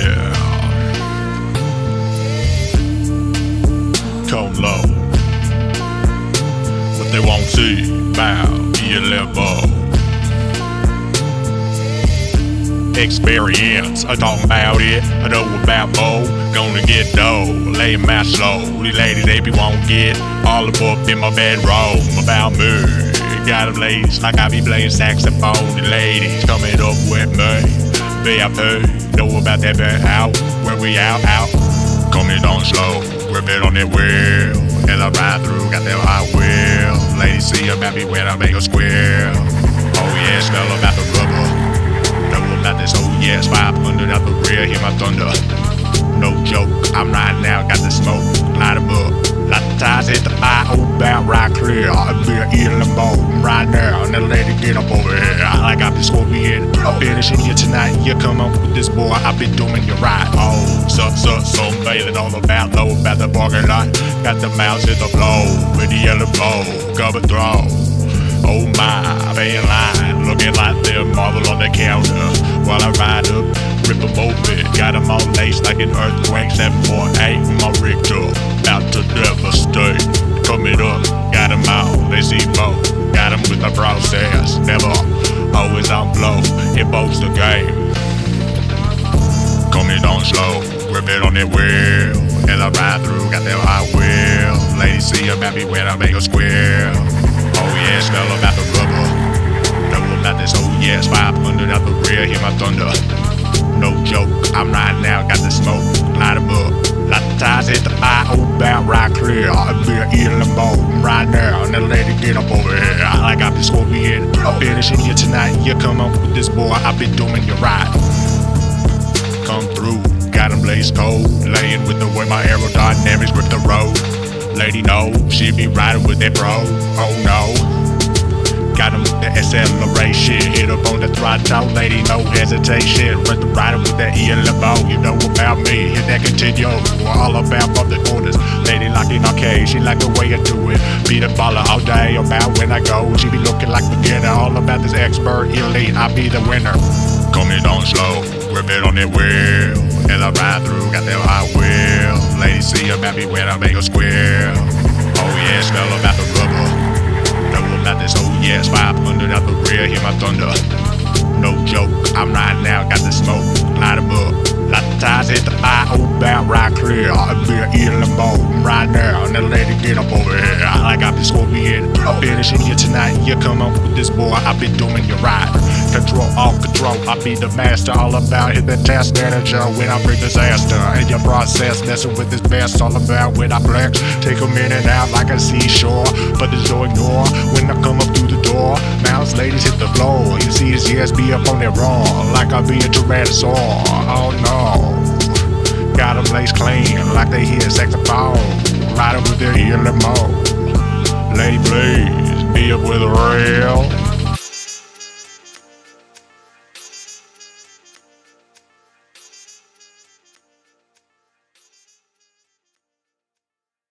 Yeah. Tone low. But they won't see. Bow. Be a level. Experience. I talk about it. I know about Bo. Gonna get dough. Lay my slow. These ladies, they be won't get all up in my bedroom about me Got a blaze like I be playing saxophone. The ladies coming up with me, VIP know about that been out, Where we out, out. Coming on slow, it on that wheel. As I ride through, got that hot wheel. Ladies see about me when I make a square. Oh yeah, smell about the rubber. Know about this, oh yes, 500 out the rear, hear my thunder. No joke, I'm riding out, got the smoke, light 'em up. Light the ties, hit the eye, oh, bound right clear. I'll be an ELMO right now, and the lady get up over here. Finishing you tonight. You come up with this boy, I've been doing you right. Oh, so, so, so, bathing all about, low about the parking lot. Got the mouse in the flow, with the ELMO, cover throw. Oh my, they in line, looking like they're marble on the counter. While I ride up, rip them open, got them all laced like an earthquake. 7.8 with my Richter, about to devastate. Coming up, got them out, they see both. Got them with the process, never always on blow. It boats the game. Coming on slow, grip it on that wheel. As I ride through, got that hot wheel. Ladies see about me when I make a square. Oh yeah, smell about the rubber. Know about this, oh yes, 500 out the rear, hear my thunder. No joke, I'm riding out, got the smoke, light up. Light the ties, hit the eye, oh bound right clear. I'll be an ELMO right now, and the lady get up over here. I got this scorpion, finishing you tonight. You come up with this boy, I've been doing you right. Come through, got 'em blaze cold, laying with the way my aerodynamics grip the road. Lady no, she be riding with that bro. Oh no. Got him with the acceleration. Hit up on the throttle. Lady, no hesitation. Run the rider with that ELMO. You know about me. Hit that continue. We're all about from the corners. Locking arcade. She like the way I do it. Beat the baller all day. About when I go. She be looking like beginner. All about this expert elite. I be the winner. Coming on slow. Grip it on that wheel. As I ride through. Got that hot wheel. Lady see about me when I make a square. Oh yeah, smell about the rubber. Know about this, oh yes, 500 out the rear, hear my thunder. No joke, I'm riding out, got the smoke, light 'em up. Light the hit the eye, oh bound right clear. I'll be an ELMO right now, and the lady get up over here. I got this scorpion, finishing you tonight. You come up with this boy, I've been doing you right. Control, all control, I be the master, all about hit the task manager when I bring disaster. In your process, messing with this best, all about when I flex. Take 'em in and out like a seashore, but there's no ignore when I come up through the door. Mouse ladies hit the floor, you see this yes be up on their raw, like I be a tyrannosaur. Oh no. Got 'em lace clean, like they hear saxophone. Ride 'em with their ELMO. Lady please, be up with a ring.